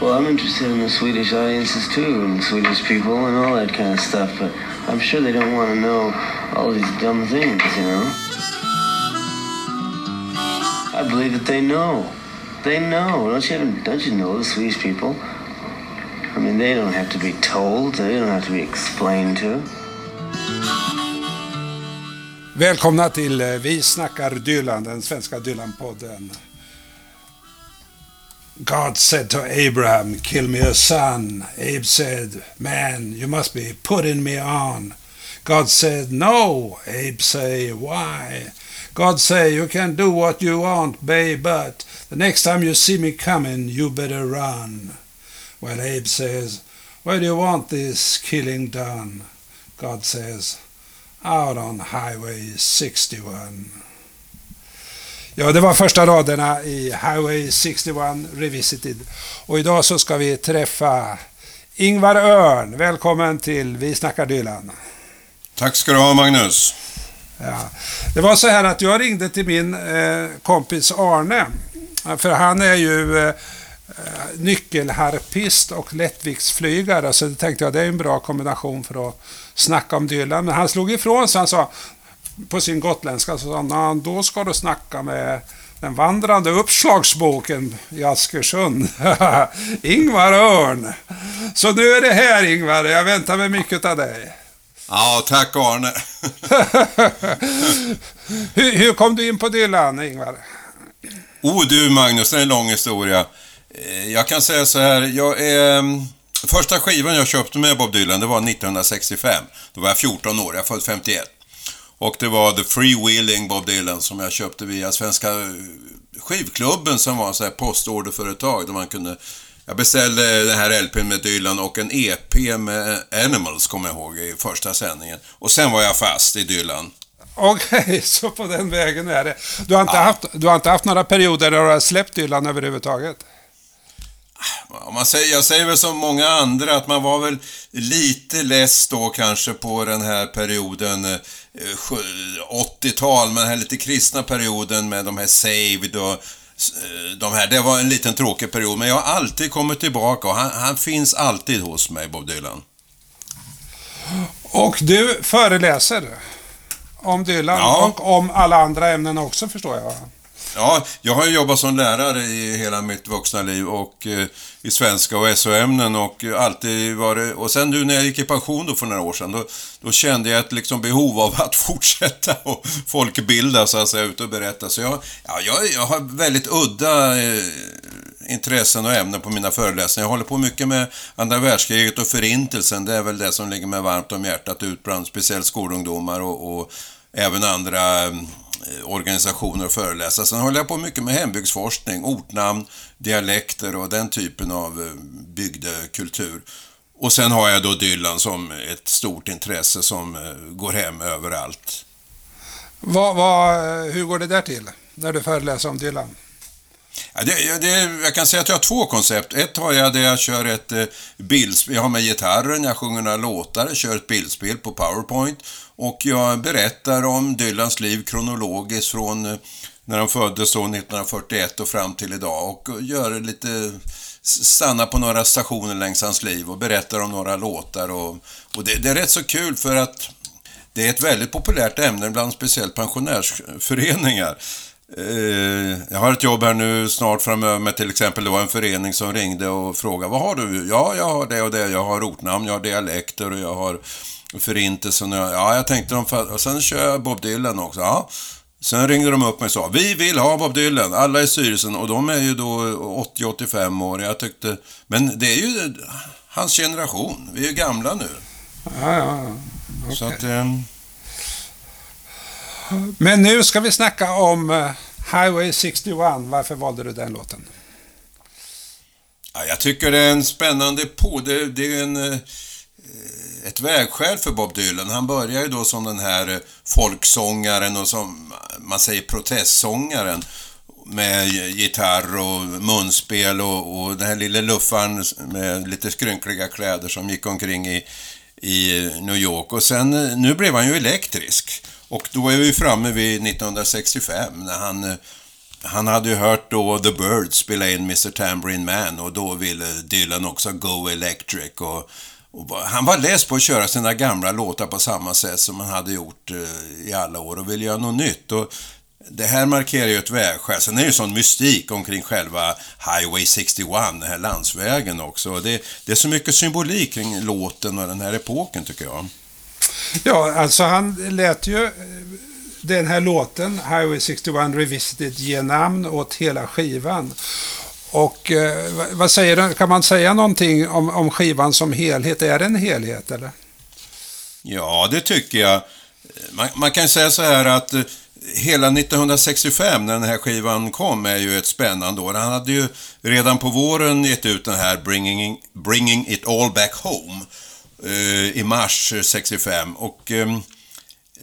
Well, I'm interested in the Swedish audiences too, and Swedish people and all that kind of stuff, but I'm sure they don't want to know all these dumb things, you know? I believe that they know. They know. Don't you, don't you know the Swedish people? I mean, they don't have to be told. They don't have to be explained to. Välkomna till eh, Vi snackar Dylan, den svenska Dylan-podden. God said to Abraham, kill me a son. Abe said, man, you must be putting me on. God said, no. Abe say, why? God say, you can do what you want, babe, but the next time you see me coming, you better run. Well, Abe says, where do you want this killing done? God says, out on highway 61. Ja, det var första raderna i Highway 61 Revisited. Och idag så ska vi träffa Ingvar Örn. Välkommen till Vi snackar Dylan. Tack ska du ha Magnus. Ja. Det var så här att jag ringde till min eh, kompis Arne. För han är ju eh, nyckelharpist och lättviktsflygare. Så det tänkte jag det är en bra kombination för att snacka om Dylan. Men han slog ifrån sig. Han sa på sin gotländska, så sa han, då ska du snacka med den vandrande uppslagsboken i Askersund. Ingvar Örn. Så nu är det här Ingvar, jag väntar mig mycket av dig. Ja, tack Arne. hur, hur, kom du in på Dylan, Ingvar? Oh du Magnus, det är en lång historia. Eh, jag kan säga så här, jag är... Mm, första skivan jag köpte med Bob Dylan, det var 1965. Då var jag 14 år, jag född 51. Och det var The Freewheeling Bob Dylan som jag köpte via Svenska skivklubben som var så här postorderföretag där man kunde jag beställde den här LPn med Dylan och en EP med Animals, kommer jag ihåg, i första sändningen. Och sen var jag fast i Dylan. Okej, okay, så på den vägen är det. Du har inte, ja. haft, du har inte haft några perioder där du har släppt Dylan överhuvudtaget? Man säger, jag säger väl som många andra att man var väl lite less då kanske på den här perioden 80-tal, eh, men den här lite kristna perioden med de här Saved och eh, de här. Det var en liten tråkig period, men jag har alltid kommit tillbaka och han, han finns alltid hos mig, Bob Dylan. Och du föreläser om Dylan ja. och om alla andra ämnen också, förstår jag. Ja, jag har jobbat som lärare i hela mitt vuxna liv och eh, i svenska och SO-ämnen och eh, alltid varit... Och sen nu när jag gick i pension då för några år sedan, då, då kände jag ett liksom behov av att fortsätta och folkbilda så att säga, ut och berätta. Så jag, ja, jag, jag har väldigt udda eh, intressen och ämnen på mina föreläsningar. Jag håller på mycket med andra världskriget och förintelsen. Det är väl det som ligger mig varmt om hjärtat ut bland speciellt skolungdomar och, och även andra Eh, Eh, organisationer och föreläsare. Sen håller jag på mycket med hembygdsforskning, ortnamn, dialekter och den typen av eh, bygdekultur. Och sen har jag då Dylan som ett stort intresse som eh, går hem överallt. Vad, vad, hur går det där till, när du föreläser om Dylan? Ja, det, det, jag kan säga att jag har två koncept. Ett har jag där jag kör ett eh, bildspel, jag har med gitarren, jag sjunger några låtar, kör ett bildspel på Powerpoint och jag berättar om Dylans liv kronologiskt från eh, när han föddes då 1941 och fram till idag och gör lite stanna på några stationer längs hans liv och berättar om några låtar och, och det, det är rätt så kul för att det är ett väldigt populärt ämne bland speciellt pensionärsföreningar. Eh, jag har ett jobb här nu snart framöver med till exempel det var en förening som ringde och frågade vad har du? Ja, jag har det och det. Jag har ortnamn, jag har dialekter och jag har Förintelsen. Ja, jag tänkte de... Och sen kör jag Bob Dylan också. Ja. Sen ringde de upp mig och sa vi vill ha Bob Dylan, alla i styrelsen och de är ju då 80-85 år. Jag tyckte, men det är ju hans generation. Vi är ju gamla nu. Ja, ja. Okay. Så att, um... Men nu ska vi snacka om eh, Highway 61. Varför valde du den låten? Ja, jag tycker det är en spännande på. Det, det är en... Eh, ett vägskäl för Bob Dylan. Han börjar ju då som den här eh, folksångaren och som man säger protestsångaren med gitarr och munspel och, och den här lilla luffaren med lite skrynkliga kläder som gick omkring i, i New York. Och sen, nu blev han ju elektrisk. Och då är vi framme vid 1965 när han eh, han hade ju hört då The Birds spela in Mr Tambourine Man och då ville Dylan också Go Electric. Och, och han var less på att köra sina gamla låtar på samma sätt som han hade gjort eh, i alla år och ville göra något nytt. Och det här markerar ju ett vägskäl. Sen är det ju sån mystik omkring själva Highway 61, den här landsvägen också. Det, det är så mycket symbolik kring låten och den här epoken tycker jag. Ja, alltså han lät ju eh, den här låten, Highway 61 Revisited, ge namn åt hela skivan. Och eh, vad säger du, kan man säga någonting om, om skivan som helhet? Är det en helhet eller? Ja, det tycker jag. Man, man kan säga så här att eh, hela 1965 när den här skivan kom är ju ett spännande år. Han hade ju redan på våren gett ut den här Bringing, Bringing It All Back Home eh, Eh, i mars eh, 65 och ehm,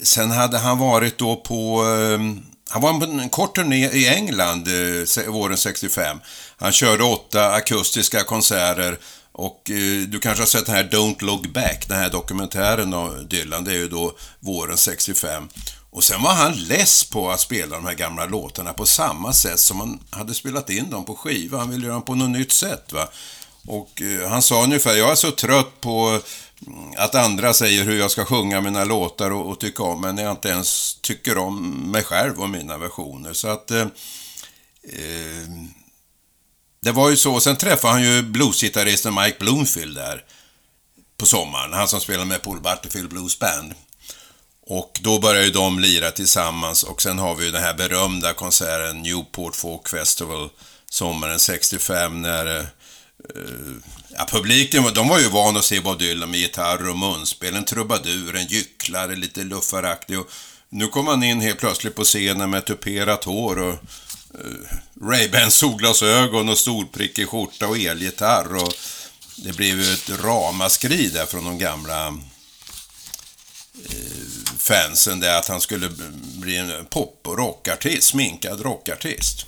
sen hade han varit då på ehm, han var på en kort turné i England eh, våren 65. Han körde åtta akustiska konserter och eh, du kanske har sett den här Don't Look Back, den här dokumentären av Dylan. Det är ju då våren 65. Och sen var han less på att spela de här gamla låtarna på samma sätt som han hade spelat in dem på skiva. Han ville göra dem på något nytt sätt. Va? Och eh, han sa ungefär, jag är så trött på att andra säger hur jag ska sjunga mina låtar och, och tycka om, men jag inte ens tycker om mig själv och mina versioner. Så att... Eh, eh det var ju så. Sen träffade han ju bluesgitarristen Mike Bloomfield där på sommaren. Han som spelade med Paul Butterfield Blues Band. Och då började ju de lira tillsammans och sen har vi ju den här berömda konserten Newport Folk Festival sommaren 65 när eh, eh ja, publiken de var ju van att se Bob Dylan med gitarr och munspel, en trubadur, en gycklare, lite luffaraktig och nu kom han in helt plötsligt på scenen med tuperat hår och eh, uh, Ray-Ban solglasögon och storprickig skjorta och elgitarr och det blev ju ett ramaskri där från de gamla uh, fansen där att han skulle bli en pop och rockartist, sminkad rockartist.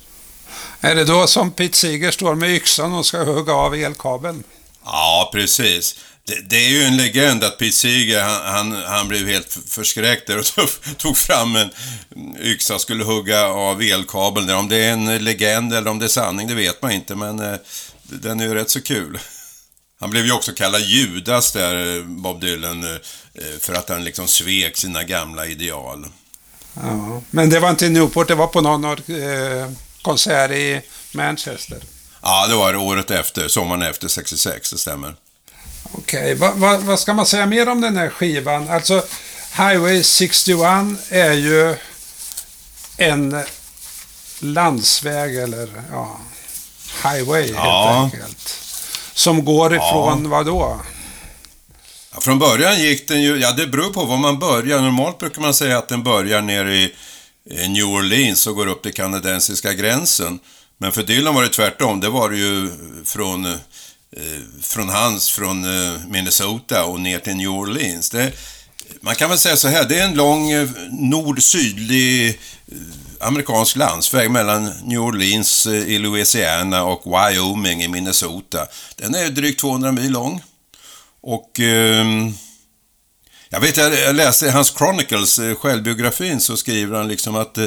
Är det då som Pete Seeger står med yxan och ska hugga av elkabeln? Ja, precis. Det, det, är ju en legend att Pete Seeger, han, han, han blev helt förskräckt där och tog fram en yxa och skulle hugga av elkabeln. Om det är en legend eller om det är sanning, det vet man inte, men eh, den är ju rätt så kul. Han blev ju också kallad Judas där, eh, Bob Dylan, eh, eh, för att han liksom svek sina gamla ideal. Ja, men det var inte i Newport, det var på någon eh, konsert i Manchester. Ja, det var det året efter, sommaren efter 66, det stämmer. Okej, okay. vad va, va ska man säga mer om den här skivan? Alltså, Highway 61 är ju en landsväg eller ja, highway ja. helt enkelt. Som går ifrån ja. vad då? Ja, från början gick den ju, ja det beror på var man börjar. Normalt brukar man säga att den börjar nere i New Orleans och går upp till kanadensiska gränsen. Men för Dylan var det tvärtom. Det var det ju från, eh, från hans, från eh, Minnesota och ner till New Orleans. Det, man kan väl säga så här, det är en lång eh, nord-sydlig eh, amerikansk landsväg mellan New Orleans eh, i Louisiana och Wyoming i Minnesota. Den är drygt 200 mil lång. Och... Eh, jag vet, jag läste i hans Chronicles, eh, självbiografin, så skriver han liksom att eh,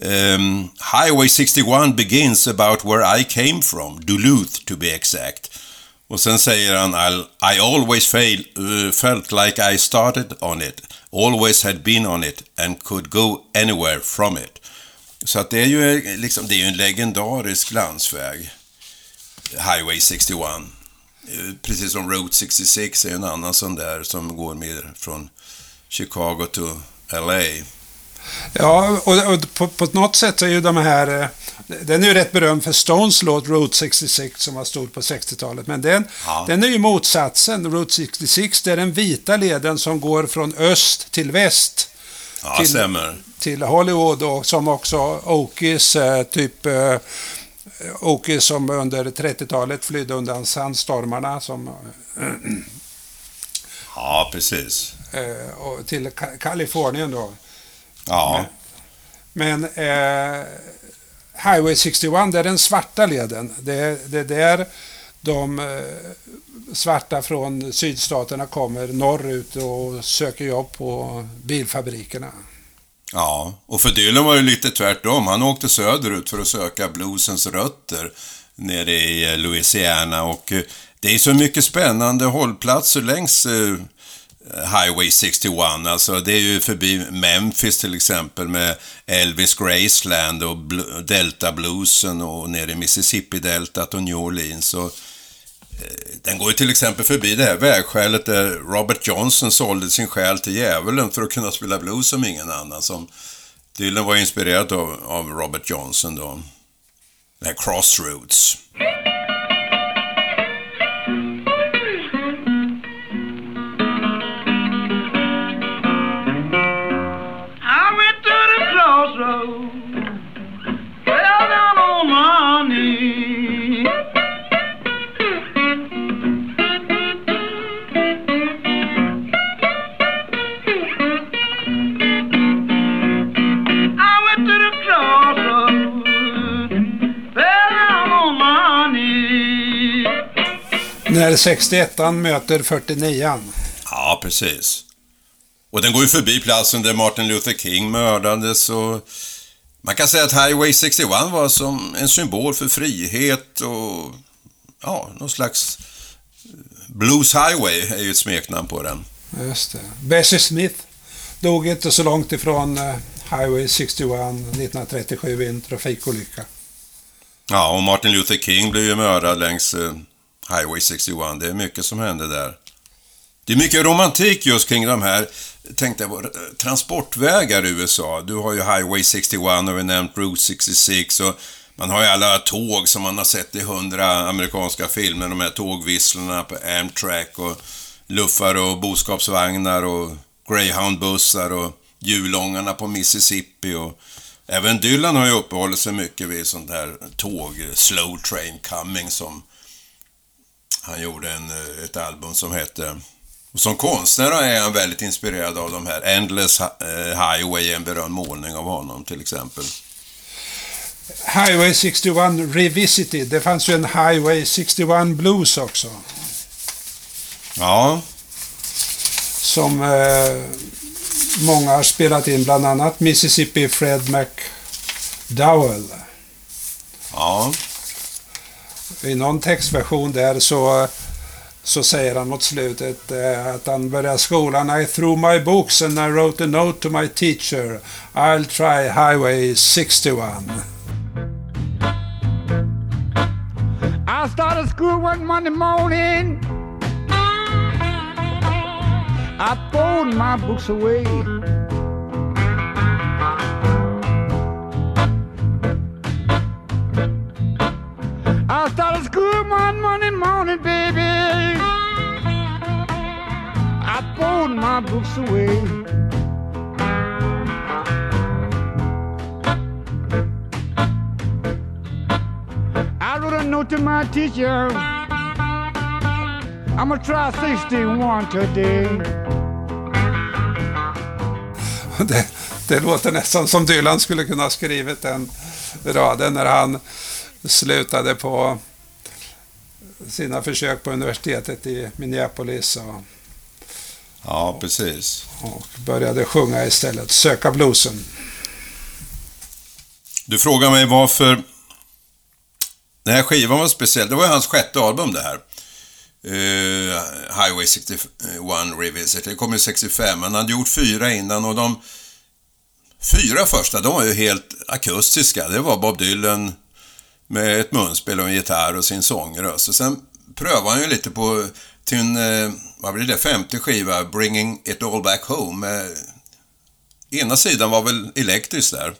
um, Highway 61 begins about where I came from, Duluth to be exact. Och sen säger han I'll, I always fail, uh, felt like I started on it, always had been on it and could go anywhere from it. Så att det är ju liksom, det är en legendarisk landsväg, Highway 61. Eh, precis som Route 66 är en annan sån där som går mer från Chicago till LA. Ja, och, och på, på, något sätt är ju de här... Eh, den är ju rätt berömd för Stones låt Route 66 som var stor på 60-talet. Men den, ja. den är ju motsatsen. Route 66 det är den vita leden som går från öst till väst. Ja, till, stämmer. Till Hollywood och som också Okies eh, typ Åke som under 30-talet flydde undan sandstormarna som... Ja, precis. Eh, och till Kalifornien då. Ja. Men, eh, Highway 61, det är den svarta leden. Det, det är där de eh, svarta från sydstaterna kommer norrut och söker jobb på bilfabrikerna. Ja, och för Dylan var det lite tvärtom. Han åkte söderut för att söka bluesens rötter nere i Louisiana och eh, det är så mycket spännande hållplatser längs eh, Highway 61. Alltså det är ju förbi Memphis till exempel med Elvis Graceland och Delta Bluesen och nere i Mississippi-deltat och New Orleans. Och, eh, den går ju till exempel förbi det här vägskälet där Robert Johnson sålde sin själ till djävulen för att kunna spela blues som ingen annan. Som Dylan var inspirerad av, av Robert Johnson då. Det här Crossroads. När 61 möter 49 Ja, precis. Och den går ju förbi platsen där Martin Luther King mördades och man kan säga att Highway 61 var som en symbol för frihet och ja, någon slags Blues Highway är ju ett smeknamn på den. Just det. Bessie Smith dog inte så långt ifrån eh, Highway 61 1937 i en trafikolycka. Ja, och Martin Luther King blev ju mördad längs eh, Highway 61. Det är mycket som hände där. Det är mycket romantik just kring de här, tänkte jag, transportvägar i USA. Du har ju Highway 61 och vi nämnt Route 66 och man har ju alla tåg som man har sett i hundra amerikanska filmer, de här tågvisslorna på Amtrak och luffar och boskapsvagnar och greyhoundbussar och hjulångarna på Mississippi och även Dylan har ju uppehållit sig mycket vid sånt här tåg, Slow Train Coming, som han gjorde en, eh, ett album som hette... Och som konstnär är han väldigt inspirerad av de här. Endless eh, Highway, en berömd målning av honom till exempel. Highway 61 Revisited. Det fanns ju en Highway 61 Blues också. Ja. Som eh, många har spelat in, bland annat Mississippi Fred McDowell. Ja i någon textversion där så, så säger han mot slutet eh, att han börjar skolan. I threw my books and I wrote a note to my teacher. I'll try highway 61. I started school one Monday morning. I threw my books away. My books away. I wrote a note to my teacher. I'm gonna try 61 today. Det, det låter nästan som Dylan skulle kunna ha skrivit den raden när han slutade på sina försök på universitetet i Minneapolis. Och, ja, precis. Och började sjunga istället, söka bluesen. Du frågar mig varför den här skivan var speciell. Det var hans sjätte album det här. Uh, Highway 61 Revisit. Det kom ju 65, men han hade gjort fyra innan och de fyra första, de var ju helt akustiska. Det var Bob Dylan, med ett munspel och en gitarr och sin sångröst. Och sen prövade han ju lite på sin, eh, vad blir det, femte skiva, Bringing It All Back Home. Eh, ena sidan var väl elektrisk där.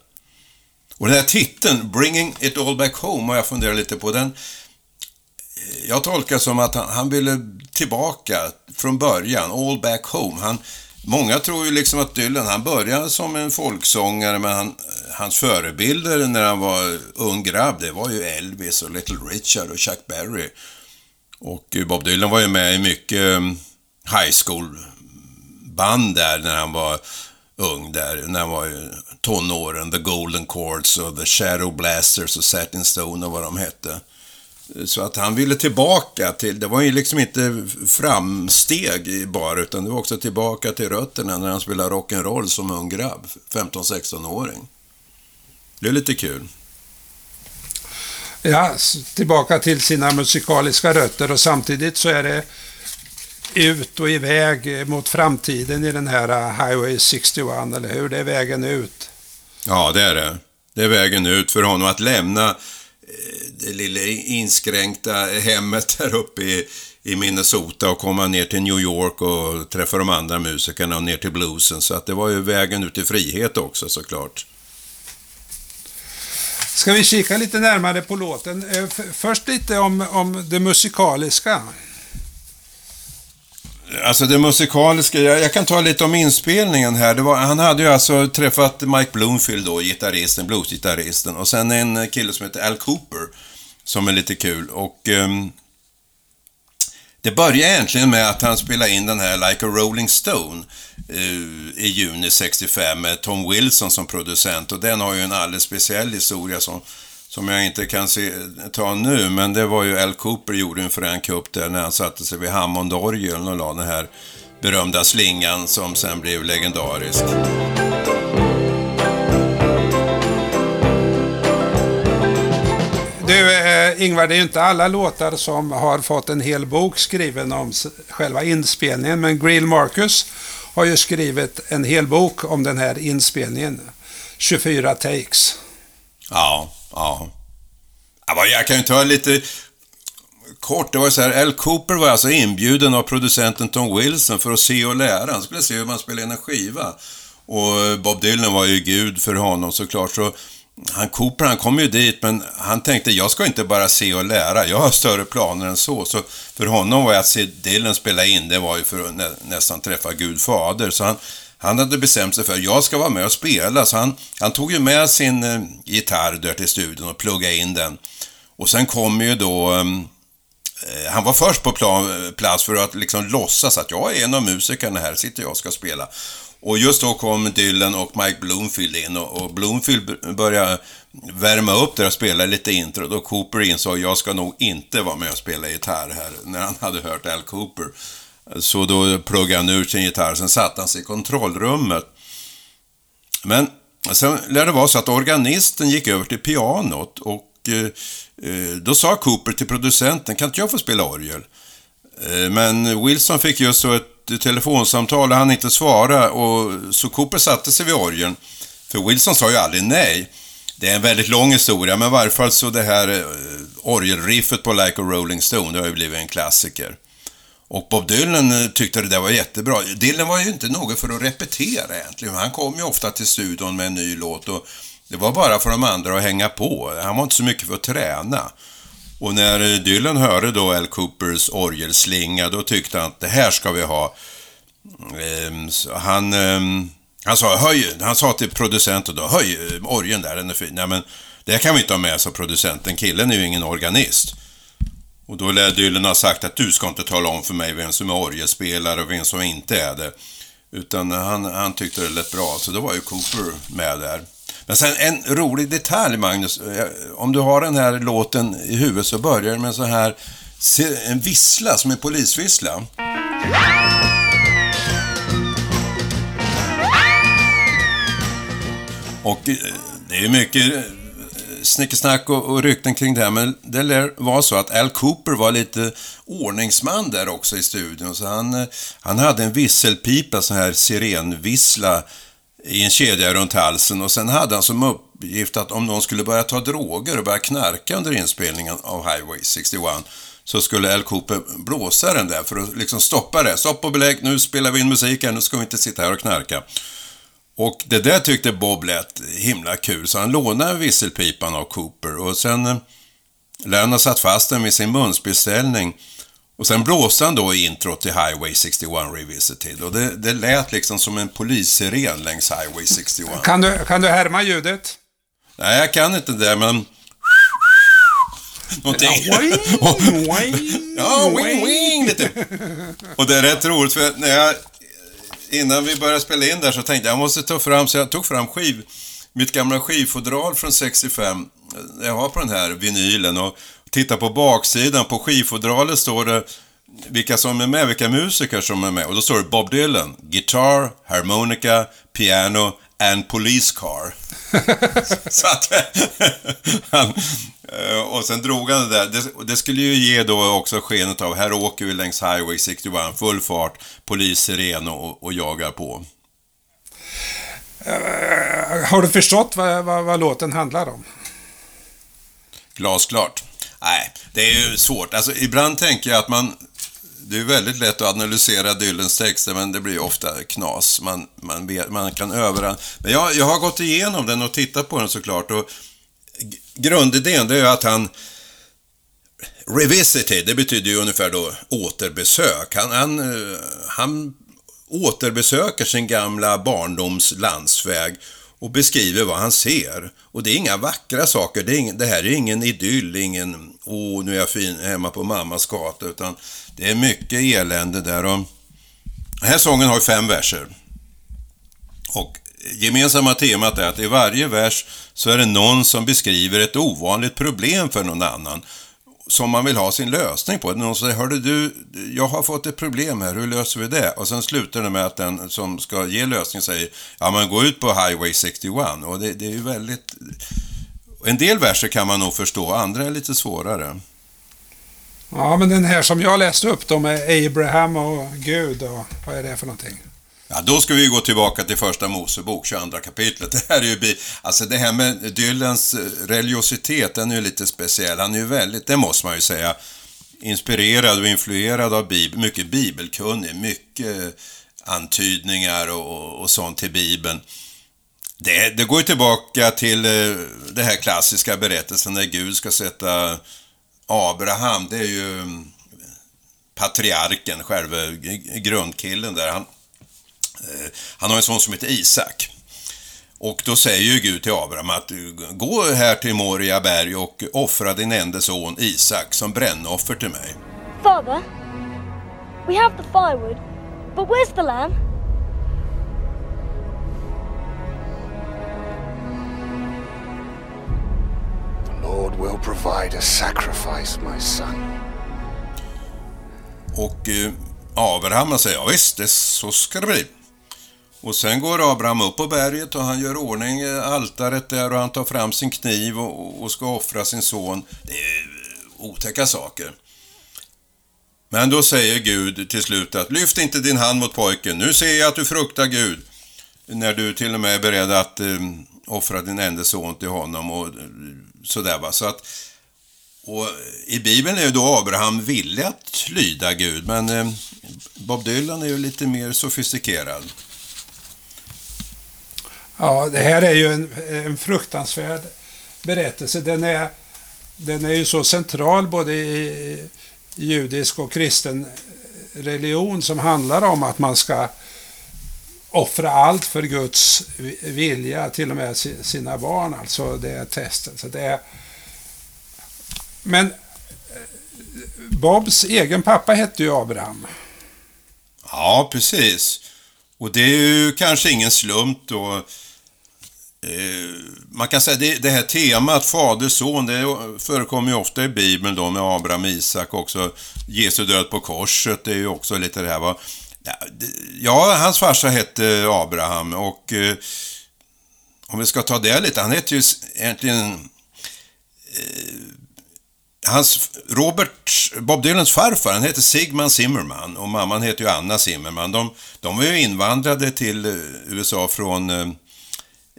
Och den här titeln, Bringing It All Back Home, har jag funderat lite på. Den, eh, jag tolkar som att han, han ville tillbaka från början, All Back Home. Han, Många tror ju liksom att Dylan, han började som en folksångare, men han, hans förebilder när han var ung grabb, det var ju Elvis och Little Richard och Chuck Berry. Och Bob Dylan var ju med i mycket um, high school-band där när han var ung där, när han var i tonåren. The Golden Chords och The Shadow Blasters och Satin Stone och vad de hette. Så att han ville tillbaka till, det var ju liksom inte framsteg bara, utan det var också tillbaka till rötterna när han spelade rock'n'roll som ung grabb, 15-16-åring. Det är lite kul. Ja, tillbaka till sina musikaliska rötter och samtidigt så är det ut och iväg mot framtiden i den här uh, Highway 61, eller hur? Det är vägen ut. Ja, det är det. Det är vägen ut för honom att lämna eh, det lilla inskränkta hemmet där uppe i, i Minnesota och komma ner till New York och träffa de andra musikerna och ner till bluesen. Så att det var ju vägen ut i frihet också såklart. Ska vi kika lite närmare på låten? Eh, först lite om, om det musikaliska. Alltså det musikaliska, jag, jag, kan ta lite om inspelningen här. Var, han hade ju alltså träffat Mike Bloomfield då, gitarristen, bluesgitarristen. Och sen en kille som heter Al Cooper, som är lite kul. Och um, det började egentligen med att han spelade in den här Like a Rolling Stone uh, i juni 65 med Tom Wilson som producent. Och den har ju en alldeles speciell historia som som jag inte kan se, ta nu, men det var ju Al Cooper gjorde en Frank Cup där när han satte sig vid Hammondorgeln och la den här berömda slingan som sen blev legendarisk. Du eh, Ingvar, det är ju inte alla låtar som har fått en hel bok skriven om själva inspelningen, men Grill Marcus har ju skrivit en hel bok om den här inspelningen. 24 takes. Ja, Ja. Jag kan ju ta lite kort. Det var så här, Al Cooper var alltså inbjuden av producenten Tom Wilson för att se och lära. Han skulle se hur man spelar in en skiva. Och Bob Dylan var ju gud för honom såklart. Så han Cooper, han kom ju dit, men han tänkte, jag ska inte bara se och lära. Jag har större planer än så. Så för honom var att se Dylan spela in, det var ju för att nä nästan träffa Gud fader. Så han, han hade bestämt sig för att jag ska vara med och spela, så han, han tog ju med sin eh, gitarr där till studion och pluggade in den. Och sen kom ju då... eh, eh han var först på plan, plats för att liksom låtsas att jag är en av musikerna här, sitter jag och ska spela. Och just då kom Dylan och Mike Bloomfield in och, och Bloomfield började värma upp där och spela lite intro. Då Cooper insåg att jag ska nog inte vara med och spela gitarr här, när han hade hört Al Cooper. Så då pluggade han ur sin gitarr, sen satte han sig i kontrollrummet. Men sen lär det vara så att organisten gick över till pianot och eh, eh, då sa Cooper till producenten, kan inte jag få spela orgel? Eh, men Wilson fick just så ett telefonsamtal och han inte svara och så Cooper satte sig vid orgeln. För Wilson sa ju aldrig nej. Det är en väldigt lång historia, men i varje fall så det här orgelriffet på Like a Rolling Stone, det har ju blivit en klassiker. Och Bob Dylan eh, tyckte det där var jättebra. Dylan var ju inte något för att repetera egentligen. Han kom ju ofta till studion med en ny låt och det var bara för de andra att hänga på. Han var inte så mycket för att träna. Och när eh, Dylan hörde då Al Coopers orgelslinga, då tyckte han att det här ska vi ha. Ehm, så han, ehm, han, sa, höj, han sa till producenten då, höj eh, orgeln där, den är fin. Nej, men det kan vi inte ha med, sa producenten. Killen är ju ingen organist. Och då lär Dylan ha sagt att du ska inte tala om för mig vem som är orgelspelare och vem som inte är det. Utan han, han tyckte det lät bra, så då var ju Cooper med där. Men sen en rolig detalj, Magnus. Eh, om du har den här låten i huvudet så börjar den med en sån här en vissla som en polisvissla. Och eh, det är mycket snickesnack och, och rykten kring det här, men det lär vara så att Al Cooper var lite ordningsman där också i studion, så han, eh, han hade en visselpipa, sån här sirenvissla, i en kedja runt halsen och sen hade han som uppgift att om någon skulle börja ta droger och börja knarka under inspelningen av Highway 61 så skulle Al Cooper blåsa den där för att liksom stoppa det. Stopp och belägg, nu spelar vi in musik här, nu ska vi inte sitta här och knarka. Och det där tyckte Bob lät himla kul, så han lånade visselpipan av Cooper och sen eh, lär han ha satt fast den vid sin munspelställning. Och sen blåste han då i intro till Highway 61 Revisited och det, det lät liksom som en polissiren längs Highway 61. Kan du, kan du härma ljudet? Nej, jag kan inte det, men... Någonting. Ja, wing, wing, lite. Och det är rätt roligt, för när jag innan vi började spela in där så tänkte jag, jag måste ta fram, så jag tog fram skiv, mitt gamla skivfodral från 65. Jag har på den här vinylen och tittar på baksidan, på skivfodralet står det vilka som är med, vilka musiker som är med. Och då står det Bob Dylan, Guitar, Harmonica, Piano and Police Car. så att, han, eh, och sen drog han det där. Det, det, skulle ju ge då också skenet av, här åker vi längs Highway 61, full fart, polissiren och, och jagar på. Uh, har du förstått vad, vad, vad låten handlar om? Glasklart. Nej, det är ju svårt. Alltså, ibland tänker jag att man... Det är väldigt lätt att analysera Dylans texter, men det blir ofta knas. Man, man, vet, man kan över... Men jag, jag har gått igenom den och tittat på den såklart. Och grundidén, det är att han... Revisited, det betyder ju ungefär då återbesök. Han, han, eh, han återbesöker sin gamla barndoms landsväg och beskriver vad han ser. Och det är inga vackra saker, det, ing, det här är ingen idyll, ingen åh, nu är jag fin hemma på mammas gata, utan det är mycket elände där. Och den här sången har fem verser. Och gemensamma temat är att i varje vers så är det någon som beskriver ett ovanligt problem för någon annan som man vill ha sin lösning på. Någon säger, hörde du, jag har fått ett problem här, hur löser vi det? Och sen slutar det med att den som ska ge lösningen säger, ja men gå ut på Highway 61. Och det, det är ju väldigt... En del verser kan man nog förstå, andra är lite svårare. Ja, men den här som jag läste upp då med Abraham och Gud och vad är det för någonting? Ja, då ska vi gå tillbaka till första Mosebok, 22 kapitlet. Det här är ju, alltså det här med Dylans eh, religiositet, den är ju lite speciell. Han är ju väldigt, det måste man ju säga, inspirerad och influerad av Bibeln, mycket bibelkunnig, mycket eh, antydningar och, och sånt till Bibeln. Det, det går ju tillbaka till den det här klassiska berättelsen när Gud ska sätta Abraham, det är ju mm, patriarken, själva grundkillen där. Han, eh, han har en son som heter Isak. Och då säger ju Gud till Abraham att gå här till Moria berg och offra din enda son Isak som brännoffer till mig. Father, we have the firewood, but where's the lamb? Lord will provide a sacrifice, my son. Och eh, Abraham säger, ja visst, det, så ska det bli. Och sen går Abraham upp på berget och han gör ordning eh, altaret där och han tar fram sin kniv och, och ska offra sin son. Det är otäcka saker. Men då säger Gud till slut att lyft inte din hand mot pojken, nu ser jag att du fruktar Gud. När du till och med är beredd att eh, offra din enda son till honom och eh, sådär va. Så att, och I Bibeln är ju då Abraham villig att lyda Gud, men eh, Bob Dylan är ju lite mer sofistikerad. Ja, det här är ju en, en fruktansvärd berättelse. Den är, den är ju så central både i judisk och kristen religion som handlar om att man ska offra allt för Guds vilja, till och med sina barn. Alltså det är testet. Så det är... Men eh, Bobs egen pappa hette ju Abraham. Ja, precis. Och det är ju kanske ingen slump då Eh, man kan säga det, det här temat fader, son, det förekommer ju ofta i Bibeln då med Abraham, Isak också. Jesu död på korset, det är ju också lite det här va. Ja, hans farsa hette eh, Abraham och eh, om vi ska ta det lite, han hette ju egentligen eh, hans, Robert, Bob Dylans farfar, han hette Sigman Zimmerman och mamman hette ju Anna Zimmerman. De, de var ju invandrade till USA från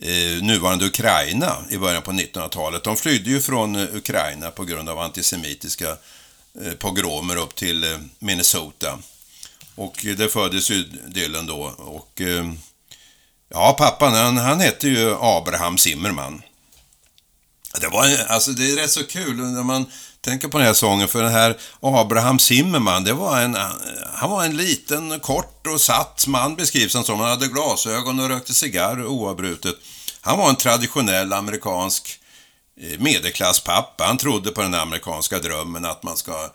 eh, nuvarande Ukraina i början på 1900-talet. De flydde ju från Ukraina på grund av antisemitiska eh, pogromer upp till eh, Minnesota. Och eh, det föddes ju Dylan då. Och eh, ja, pappan han, han hette ju Abraham Zimmerman. Det var alltså det är rätt så kul när man tänker på den här sången för den här Abraham Zimmerman, det var en, han var en liten, kort och satt man beskrivs han som. Han hade glasögon och rökte cigarr oavbrutet. Han var en traditionell amerikansk eh, medelklasspappa. Han trodde på den amerikanska drömmen att man ska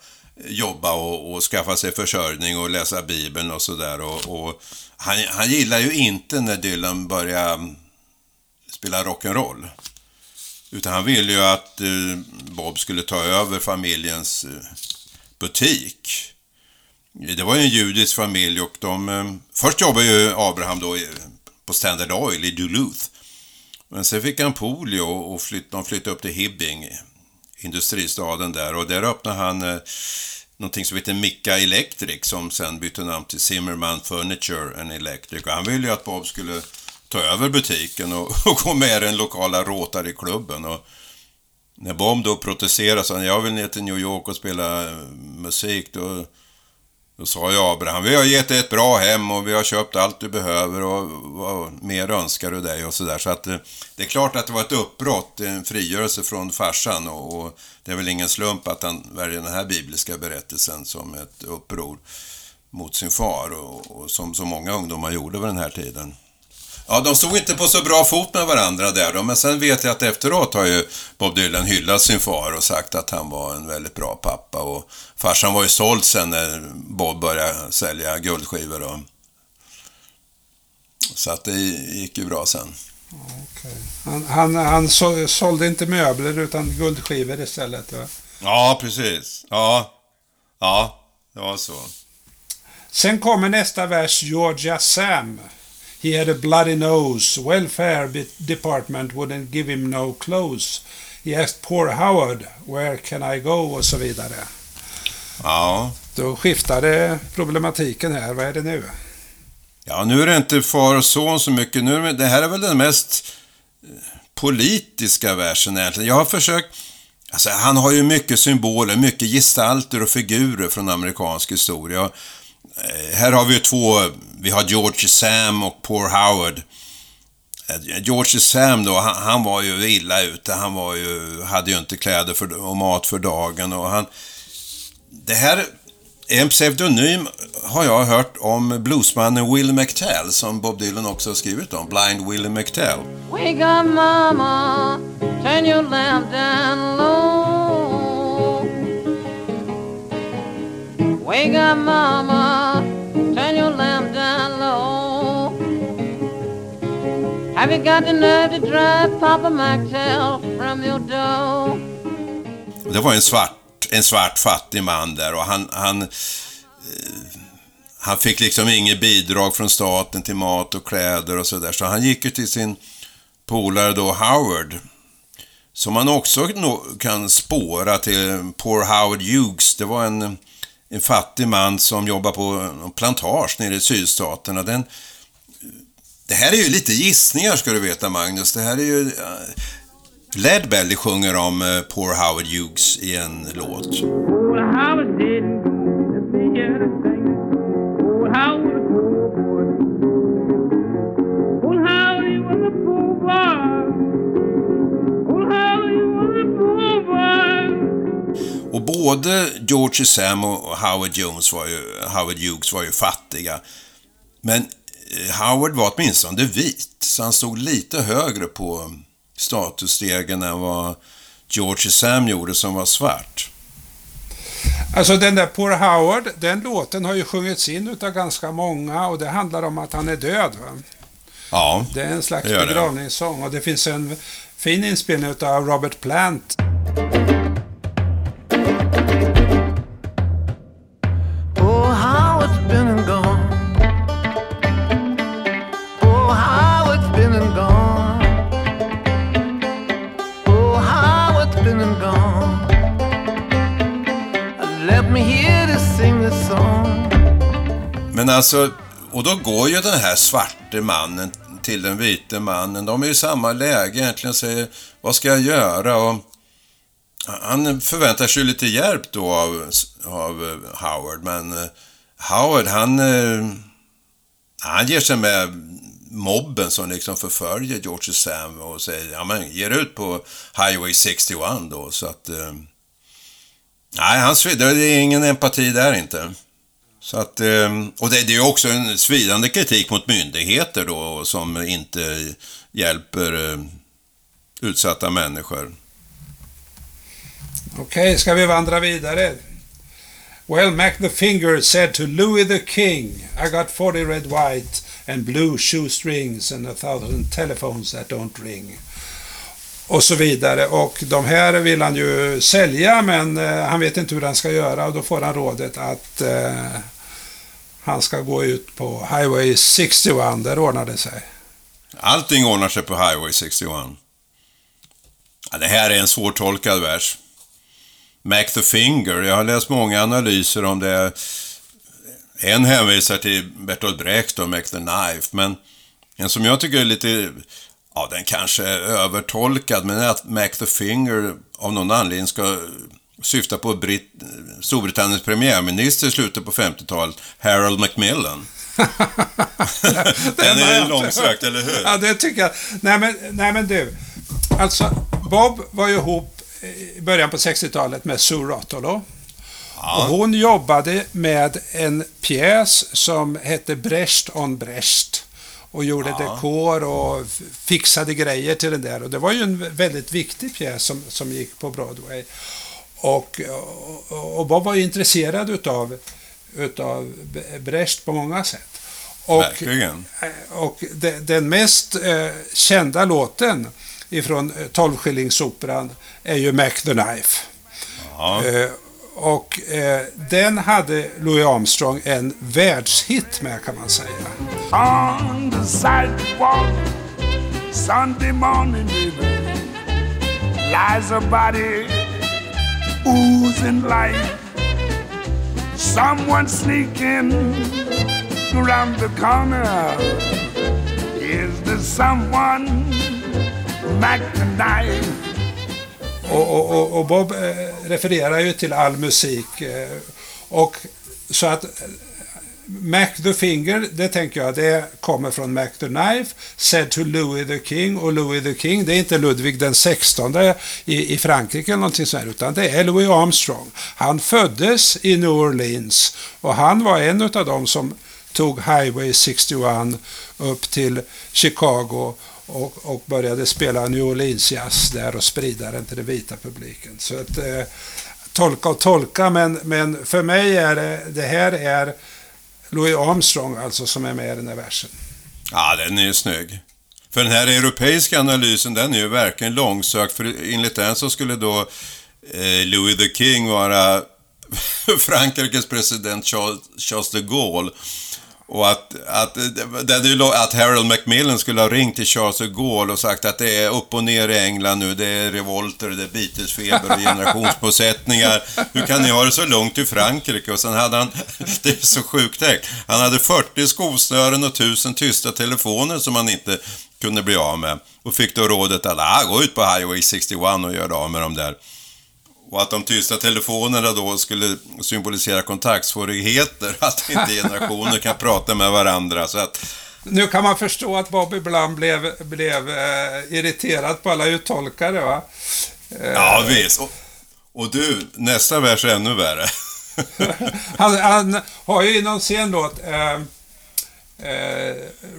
jobba och, och skaffa sig försörjning och läsa Bibeln och sådär. Och, och, han, han gillar ju inte när Dylan börjar mm, spela rock'n'roll. Utan han ville ju att eh, Bob skulle ta över familjens eh, butik. Det var ju en judisk familj och de... Eh, först jobbade ju Abraham då på Standard Oil i Duluth. Men sen fick han polio och flytt, de flyttade upp till Hibbing, industristaden där. Och där öppnade han eh, någonting som heter Micka Electric som sen bytte namn till Zimmerman Furniture and Electric. Och han ville ju att Bob skulle ta över butiken och, och gå med i den lokala Rotary-klubben. Och när Bob då protesterade sa han, jag vill ner till New York och spela eh, musik. Då då sa jag Abraham, vi har gett dig ett bra hem och vi har köpt allt du behöver och vad mer önskar du dig och sådär. Så att eh, det är klart att det var ett uppbrott, en frigörelse från farsan och, och det är väl ingen slump att han väljer den här bibliska berättelsen som ett uppror mot sin far och, och som så många ungdomar gjorde vid den här tiden. Ja, de stod inte på så bra fot med varandra där då, men sen vet jag att efteråt har ju Bob Dylan hyllat sin far och sagt att han var en väldigt bra pappa och farsan var ju såld sen när Bob började sälja guldskivor och så att det gick ju bra sen. Okay. Han, han, han så, sålde inte möbler utan guldskivor istället? Va? Ja, precis. Ja, ja, det var så. Sen kommer nästa vers, Georgia Sam. He had a bloody nose. Welfare department wouldn't give him no clothes. He asked poor Howard, where can I go? och så vidare. Ja. Då skiftade problematiken här. Vad är det nu? Ja, nu är det inte far och son så mycket. Nu det, här är väl den mest eh, politiska versen egentligen. Jag har försökt... Alltså, han har ju mycket symboler, mycket gestalter och figurer från amerikansk historia. Eh, här har vi två, vi har George Sam och Poor Howard. Eh, George Sam då, han, han, var ju illa ute. Han var ju, hade ju inte kläder för, och mat för dagen och han... Det här är en pseudonym, har jag hört, om bluesmannen Will McTell, som Bob Dylan också har skrivit om, Blind Willie McTell. Wake up mama, turn your lamp down low Wake up mama, turn your lamp down low. Have you got the nerve to drive Papa McTell from your door? Det var en svart, en svart fattig man där och han, han, eh, han fick liksom inget bidrag från staten till mat och kläder och sådär. Så han gick ju till sin polare då Howard som man också kan spåra till Poor Howard Hughes. Det var en en fattig man som jobbar på en plantage nere i sydstaterna. Den, det här är ju lite gissningar ska du veta Magnus. Det här är ju... Eh, Led Belly sjunger om eh, Poor Howard Hughes i en låt. Både George Sam och Howard Jones var ju, Howard Hughes var ju fattiga. Men eh, Howard var åtminstone vit, så han stod lite högre på statusstegen än vad George Sam gjorde som var svart. Alltså den där Poor Howard, den låten har ju sjungits in utav ganska många och det handlar om att han är död. Va? Ja, Det är en slags begravningssång och det finns en fin inspelning utav Robert Plant. Men alltså, och då går ju den här svarte mannen till den vite mannen. De är i samma läge egentligen och säger, vad ska jag göra? Och han förväntar sig lite hjälp då av, av eh, Howard, men eh, Howard han, eh, han ger sig med mobben som liksom förföljer George Sam och säger, ja men ger ut på Highway 61 då, så att... Nej, han, det är ingen empati där inte. Så att, ehm, och det, är också en svidande kritik mot myndigheter då som inte hjälper ehm, utsatta människor. Okej, okay, ska vi vandra vidare? Well, Mac the Finger said to Louis the King, I got 40 red, white and blue shoestrings and a thousand telephones that don't ring och så vidare. Och de här vill han ju sälja men eh, han vet inte hur han ska göra och då får han rådet att eh, han ska gå ut på Highway 61. Där ordnar det sig. Allting ordnar sig på Highway 61. Ja, det här är en svårtolkad vers. Mac the Finger, jag har läst många analyser om det. En hänvisar till Bertolt Brecht och Mac the Knife, men en som jag tycker är lite, ja den kanske är övertolkad, men att Mac the Finger av någon anledning ska syfta på Brit Storbritanniens premiärminister i slutet på 50-talet, Harold Macmillan. den är långsökt, eller hur? Ja, det tycker jag. Nej men, nej, men du. Alltså, Bob var ju ihop i början på 60-talet med Sue Rottolo. Ja. Och hon jobbade med en pjäs som hette Brecht on Brecht. Och gjorde ja. dekor och fixade grejer till den där. Och det var ju en väldigt viktig pjäs som, som gick på Broadway. Och, och, och Bob var ju intresserad utav, utav Brecht på många sätt. Och, Verkligen. Och de, den mest eh, kända låten ifrån 12-skillingsoperan är ju Mac the Knife. Eh, och eh, den hade Louis Armstrong en världshit med kan man säga. On the sidewalk Sunday morning baby Lies a body oozing life Someone sneaking around the corner Is there someone McKnife. Och, och, och, och, Bob eh, refererar ju till all musik. Eh, och så att eh, Mac the Finger, det tänker jag, det kommer från Mac the Knife, said to Louis the King. Och Louis the King, det är inte Ludvig den 16 i, i Frankrike eller någonting sånt, utan det är Louis Armstrong. Han föddes i New Orleans och han var en av dem som tog Highway 61 upp till Chicago och, och började spela New Orleans jazz där och sprida den till den vita publiken. Så att eh, tolka och tolka, men, men för mig är det, det här är Louis Armstrong alltså som är med i den här versen. Ja, den är ju snygg. För den här europeiska analysen, den är ju verkligen långsökt, för enligt den så skulle då eh, Louis the King vara Frankrikes president Charles, Charles de Gaulle. Och att, att, det, att Harold Macmillan skulle ha ringt till Charles de Gaulle och sagt att det är upp och ner i England nu, det är revolter, det är Beatlesfeber och generationsbosättningar. Hur kan ni ha det så långt i Frankrike? Och sen hade han, det är så sjukt tänkt, han hade 40 skosnören och 1000 tysta telefoner som han inte kunde bli av med. Och fick då rådet att ah, gå ut på Highway 61 och göra av med dem där. Och att de tysta telefonerna då skulle symbolisera kontaktsvårigheter, att inte generationer kan prata med varandra. Så att... Nu kan man förstå att Bob ibland blev, blev eh, irriterad på alla uttolkare, va? Eh... Ja, visst. Och, och, du, nästa vers är ännu värre. han, han, har ju i någon scenlåt eh, eh,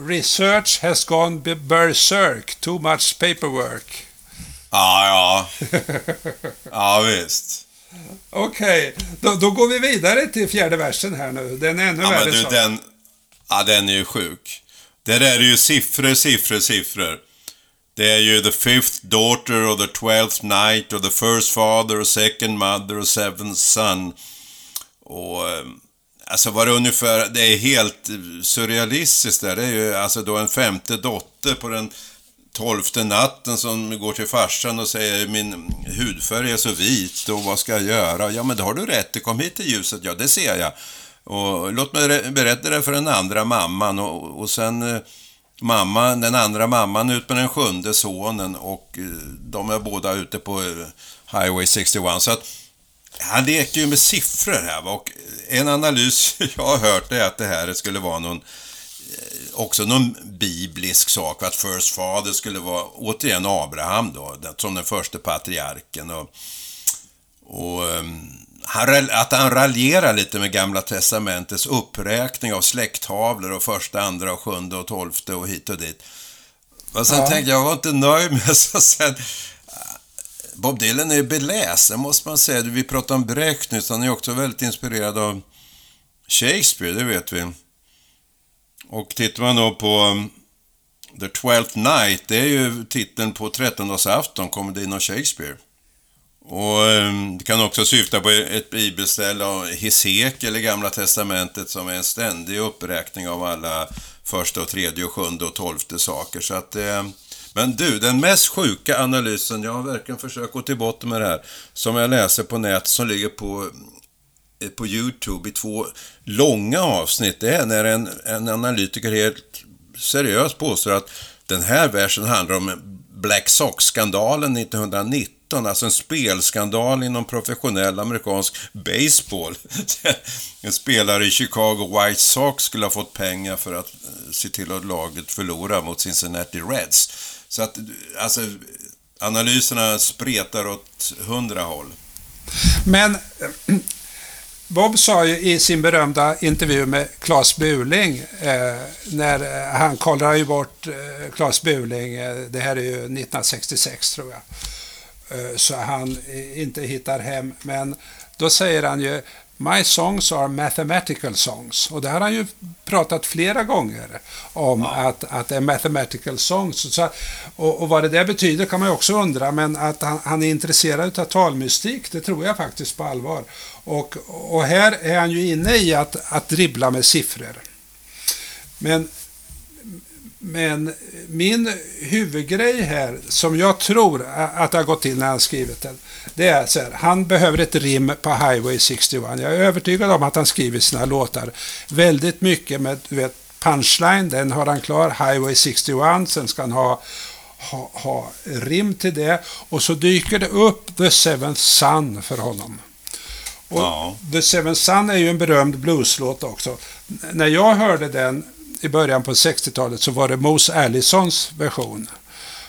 Research has gone berserk, too much paperwork. Ja, ja. Ja, visst. Okej, okay. då, då, går vi vidare till fjärde versen här nu. Den är ännu ja, värre. Men du, den, ja, den är ju sjuk. Där är det ju siffror, siffror, siffror. Det är ju the fifth daughter och the twelfth night och the first father och second mother och seventh son. Och eh, alltså var det ungefär, det är helt surrealistiskt där. Det är ju alltså då en femte dotter på den tolfte natten som går till farsan och säger min hudfärg är så vit och vad ska jag göra? Ja men det har du rätt, det kom hit till ljuset, ja det ser jag. Och låt mig berätta det för den andra mamman och, och sen eh, mamma, den andra mamman ut med den sjunde sonen och eh, de är båda ute på eh, Highway 61. Så att han leker ju med siffror här och en analys jag har hört är att det här skulle vara någon också någon biblisk sak, att First Father skulle vara återigen Abraham då, som den första patriarken. Och, och han, att han raljerar lite med Gamla Testamentets uppräkning av släkttavlor och första, andra, och sjunde och tolfte och hit och dit. Men sen ja. tänkte jag, jag var inte nöjd med så sen... Bob Dylan är beläsen måste man säga. Vi pratade om Brecht nyss, han är också väldigt inspirerad av Shakespeare, det vet vi. Och tittar man då på um, The Twelfth Night, det är ju titeln på trettondagsafton, komedin av Shakespeare. Och um, det kan också syfta på ett bibelställe av Hesekiel i Gamla Testamentet som är en ständig uppräkning av alla första och tredje och sjunde och tolfte saker. Så att, eh, men du, den mest sjuka analysen, jag har verkligen försökt gå till botten med det här, som jag läser på nätet som ligger på, på YouTube i två långa avsnitt, det är när en, en analytiker helt seriöst påstår att den här versen handlar om Black Sox-skandalen 1919, alltså en spelskandal inom professionell amerikansk baseball. en spelare i Chicago White Sox skulle ha fått pengar för att eh, se till att laget förlorar mot Cincinnati Reds. Så att, alltså, analyserna spretar åt hundra håll. Men eh, Bob sa ju i sin berömda intervju med Claes Buling, eh, när eh, han kollade ju bort eh, Claes Buling, eh, det här är ju 1966 tror jag, eh, så han eh, inte hittar hem. Men då säger han ju My songs are mathematical songs. Och det har han ju pratat flera gånger om, ja. att, att det är mathematical songs. Så, och, och, vad det där betyder kan man ju också undra, men att han, han är intresserad av talmystik, det tror jag faktiskt på allvar. Och, och här är han ju inne i att, att dribbla med siffror. Men men min huvudgrej här, som jag tror att det har gått till när han skrivit den, det är så här, han behöver ett rim på Highway 61. Jag är övertygad om att han skriver sina låtar väldigt mycket med du vet, punchline, den har han klar, Highway 61, sen ska han ha, ha, ha rim till det och så dyker det upp The Seventh Sun för honom. Och ja. The Seventh Sun är ju en berömd blueslåt också. När jag hörde den i början på 60-talet så var det Mose Allisons version.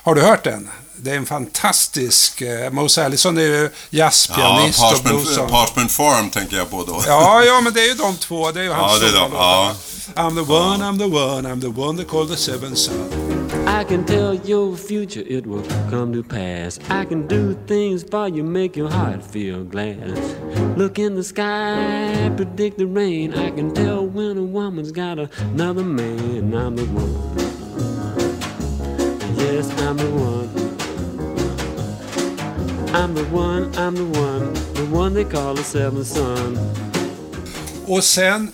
Har du hört den? Det är en fantastisk... Eh, Mose Allison är ju jazzpianist ja, och bluesångare. Parchment Farm tänker jag på då. Ja, ja, men det är ju de två. Det är ju hans ja, det är de. Ja. I'm the one, I'm the one, I'm the one they call the seven son. I can tell your future it will come to pass. I can do things for you, make your heart feel glad. Look in the sky, predict the rain. I can tell when a woman's got another man. I'm the one. Yes, I'm the one. I'm the one, I'm the one, the one they call the seventh son. Och sen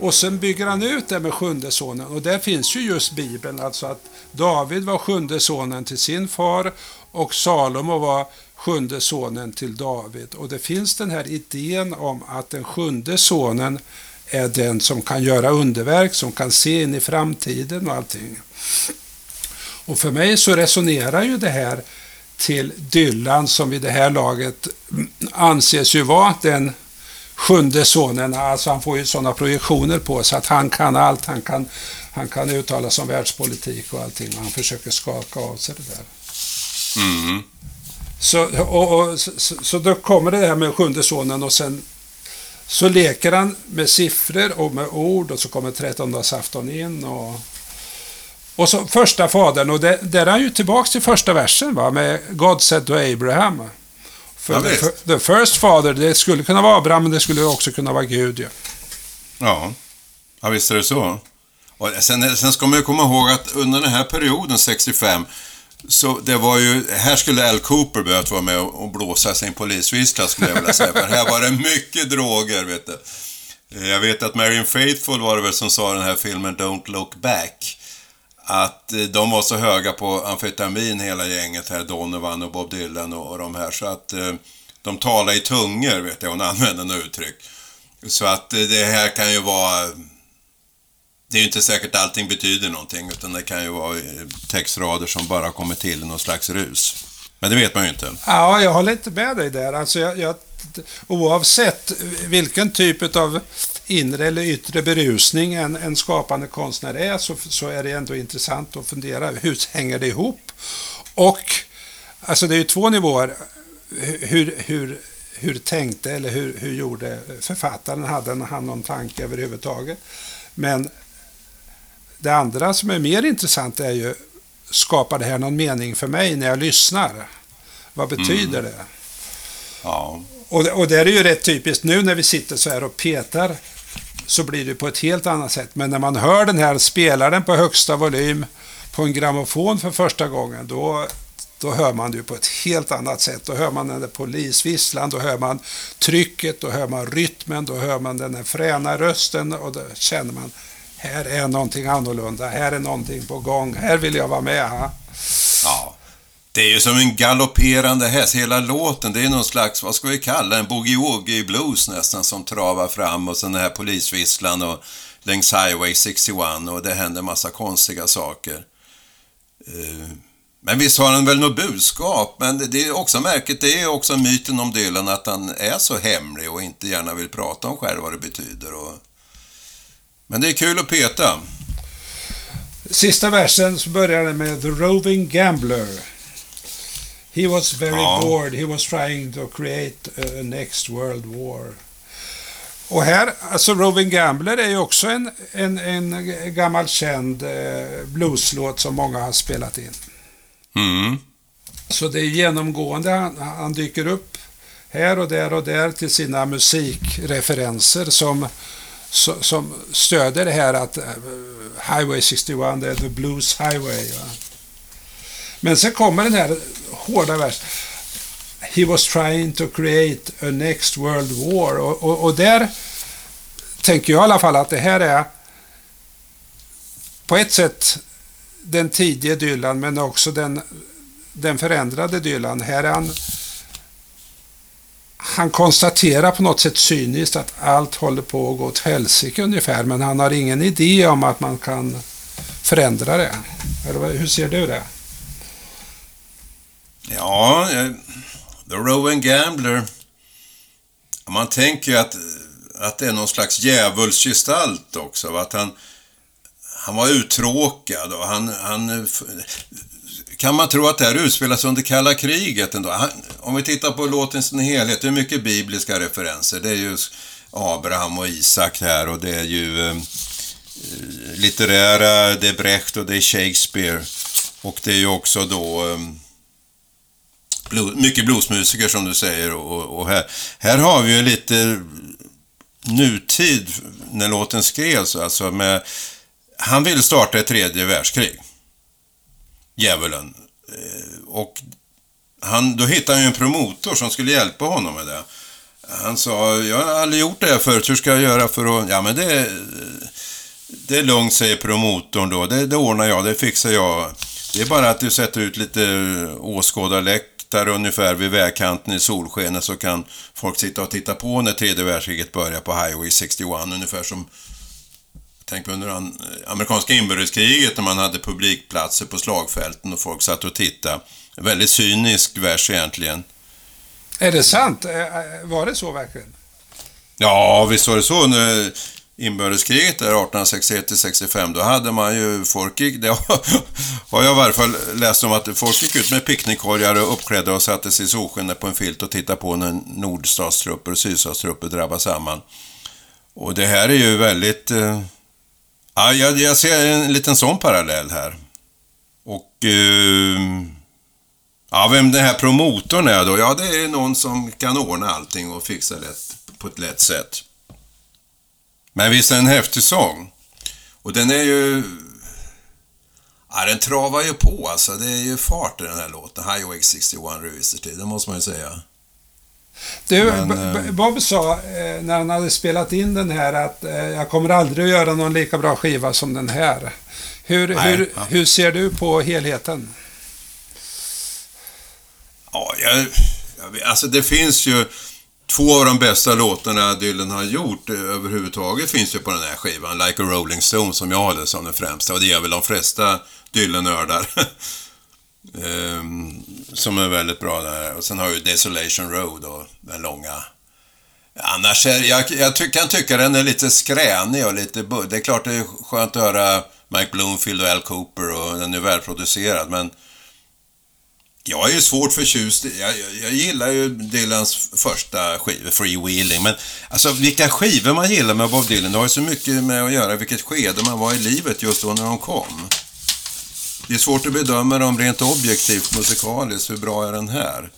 Och sen bygger han ut det med sjunde sonen och där finns ju just Bibeln, alltså att David var sjunde sonen till sin far och Salomo var sjunde sonen till David. Och det finns den här idén om att den sjunde sonen är den som kan göra underverk, som kan se in i framtiden och allting. Och för mig så resonerar ju det här till Dylan som vid det här laget anses ju vara den sjunde sonen, alltså han får ju sådana projektioner på sig att han kan allt. Han kan, han kan uttala sig om världspolitik och allting och han försöker skaka av sig det där. Mm. Så, och, och, så, så då kommer det här med sjunde sonen och sen så leker han med siffror och med ord och så kommer trettondagsafton in och och så första fadern, och det, där är han ju tillbaks till första versen va, med God said to Abraham. För, ja, för, the first father, det skulle kunna vara Abraham, men det skulle också kunna vara Gud. Ja, ja. ja visst är det så. Och sen, sen ska man ju komma ihåg att under den här perioden, 65, så det var ju, här skulle Al Cooper behövt vara med och, blåsa sin polisvissla skulle jag vilja säga. För här var det mycket droger, vet du. Jag vet att Marion Faithful var det väl som sa i den här filmen Don't Look Back att eh, de var så höga på amfetamin hela gänget här, Donovan och Bob Dylan och, och de här, så att eh, de talar i tungor, vet jag, hon använder något uttryck. Så att eh, det här kan ju vara... Det är ju inte säkert allting betyder någonting, utan det kan ju vara textrader som bara kommer till i någon slags rus. Men det vet man ju inte. Ja, jag håller inte med dig där. Alltså jag, jag, oavsett vilken typ av inre eller yttre berusning en, en skapande konstnär är så, så är det ändå intressant att fundera hur hänger det ihop? Och alltså det är ju två nivåer. Hur, hur, hur tänkte eller hur, hur gjorde författaren? Hade han någon tanke överhuvudtaget? Men det andra som är mer intressant är ju, skapar det här någon mening för mig när jag lyssnar? Vad betyder mm. det? Ja. Och, och det är ju rätt typiskt nu när vi sitter så här och petar så blir det på ett helt annat sätt. Men när man hör den här spelar den på högsta volym på en grammofon för första gången, då, då hör man det på ett helt annat sätt. Då hör man den där polisvisslan, då hör man trycket, då hör man rytmen, då hör man den där fräna rösten och då känner man här är någonting annorlunda, här är någonting på gång, här vill jag vara med. Ha? Ja. Det är ju som en galopperande häst, hela låten. Det är någon slags, vad ska vi kalla en boogie-woogie blues nästan som travar fram och sen den här polisvisslan och längs Highway 61 och det händer massa konstiga saker. Eh, men visst har han väl något budskap, men det är också märkligt, det är också myten om Dylan att han är så hemlig och inte gärna vill prata om själv vad det betyder. Och... Men det är kul att peta. Sista versen så börjar det med The Roving Gambler. He was very Ja. bored. He was trying to create a next world war. Och här, alltså Roving Gambler är ju också en, en, en gammal känd eh, blueslåt som många har spelat in. Mm. Så det är genomgående. Han, han dyker upp här och där och där till sina musikreferenser som, so- som stöder det här att eh, Highway 61 det är the blues highway. Va? Men sen kommer den här hårda vers. He was trying to create a next world war. Och, och, och där tänker jag i alla fall att det här är på ett sätt den tidiga Dylan men också den, den förändrade Dylan. Här är han han konstaterar på något sätt cyniskt att allt håller på att gå åt helsike ungefär men han har ingen idé om att man kan förändra det. Eller hur ser du det? Ja, eh, The Rowan Gambler. Man tänker ju att, att det är någon slags djävulsgestalt också. Att han, han var uttråkad och han, han... Kan man tro att det här utspelas under kalla kriget ändå? Han, om vi tittar på låten i helhet, det är mycket bibliska referenser. Det är ju Abraham och Isak här och det är ju eh, litterära, det är Brecht och det är Shakespeare. Och det är ju också då eh, blues, mycket bluesmusiker som du säger och, och här, här har vi ju lite nutid när låten skrevs alltså med han ville starta ett tredje världskrig. Djävulen. Eh, och han, då hittade han ju en promotor som skulle hjälpa honom med det. Han sa, jag har aldrig gjort det här förut, hur ska jag göra för att... Ja men det, det är lugnt, säger promotorn då. Det, det ordnar jag, det fixar jag. Det är bara att du sätter ut lite åskådarläktare ungefär vid vägkanten i solskenet så kan folk sitta och titta på när tredje världskriget börjar på Highway 61. Ungefär som Tänk på under an- amerikanska inbördeskriget när man hade publikplatser på slagfälten och folk satt och tittade. En väldigt cynisk vers egentligen. Är det sant? Var det så verkligen? Ja, visst var det så. Inbördeskriget där 1861-65, då hade man ju folk gick, det har jag i varje fall läst om att folk gick ut med picknickkorgar och uppklädda och satte sig i solskenet på en filt och tittade på när nordstatstrupper och sydstatstrupper drabbade samman. Och det här är ju väldigt... Eh, ja, jag, jag ser en liten sån parallell här. Och... Eh, ja, vem den här promotorn är då? Ja, det är någon som kan ordna allting och fixa det på ett lätt sätt. Men visst är det en häftig sång. Och den är ju... Ja, den travar ju på alltså. Det är ju fart i den här låten. Highway 61 Revisited, det måste man ju säga. Du, Men, eh, Bob sa eh, när han hade spelat in den här att eh, jag kommer aldrig att göra någon lika bra skiva som den här. Hur, Nej, hur, ja. hur ser du på helheten? Ja, jag, jag alltså det finns ju två av de bästa låtarna Dylan har gjort överhuvudtaget finns ju på den här skivan. Like a Rolling Stone som jag håller som den främsta och det är väl de flesta Dylan-nördar. um, som är väldigt bra där. Och sen har ju Desolation Road och den långa. Annars är, jag, jag ty, kan tycka den är lite skränig och lite Det är klart det är skönt att höra Mike Bloomfield och Al Cooper och den är välproducerad men jag är ju svårt förtjust jag, jag, jag gillar ju Dylans första skiva, Freewheeling, men alltså vilka skivor man gillar med Bob Dylan, det har ju så mycket med att göra vilket skede man var i livet just då när de kom. Det är svårt att bedöma dem rent objektivt musikaliskt, hur bra är den här?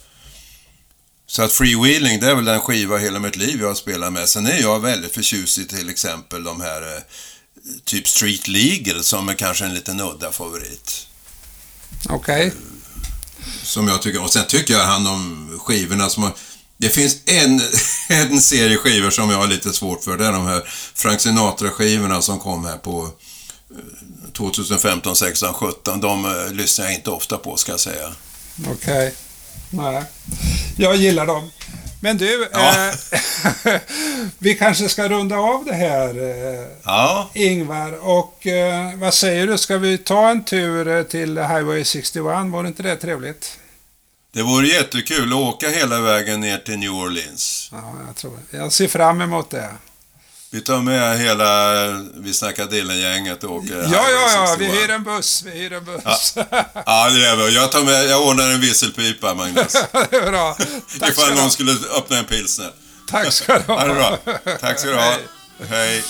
Så att Freewheeling, det är väl den skiva hela mitt liv jag har spelat med. Sen är jag väldigt förtjust i till exempel de här eh, typ Street Legal som är kanske en liten udda favorit. Okej. Som jag tycker, och sen tycker jag han om skivorna som har, det finns en, en serie skivor som jag har lite svårt för. Det är de här Frank Sinatra-skivorna som kom här på 2015, 16, 17. De eh, lyssnar jag inte ofta på, ska jag säga. Okej. Nej. Jag gillar dem. Men du, Ja. eh, vi kanske ska runda av det här, eh, Ja, Ingvar. Och eh, vad säger du, ska vi ta en tur eh, till Highway 61? Vore inte det trevligt? det vore jättekul att åka hela vägen ner till New Orleans. Ja, jag tror det. Jag ser fram emot det. Vi tar med hela Vi snackar Dillen-gänget och åker Ja, Highway ja, ja, vi 61. hyr en buss. Vi hyr en buss. Ja, det gör vi. Jag, tar med, jag ordnar en visselpipa, Magnus. det är bra. Tack Ifall någon skulle öppna en pilsner. Tack ska du ha. Ha det bra. Tack ska du ha. Hej. Hej.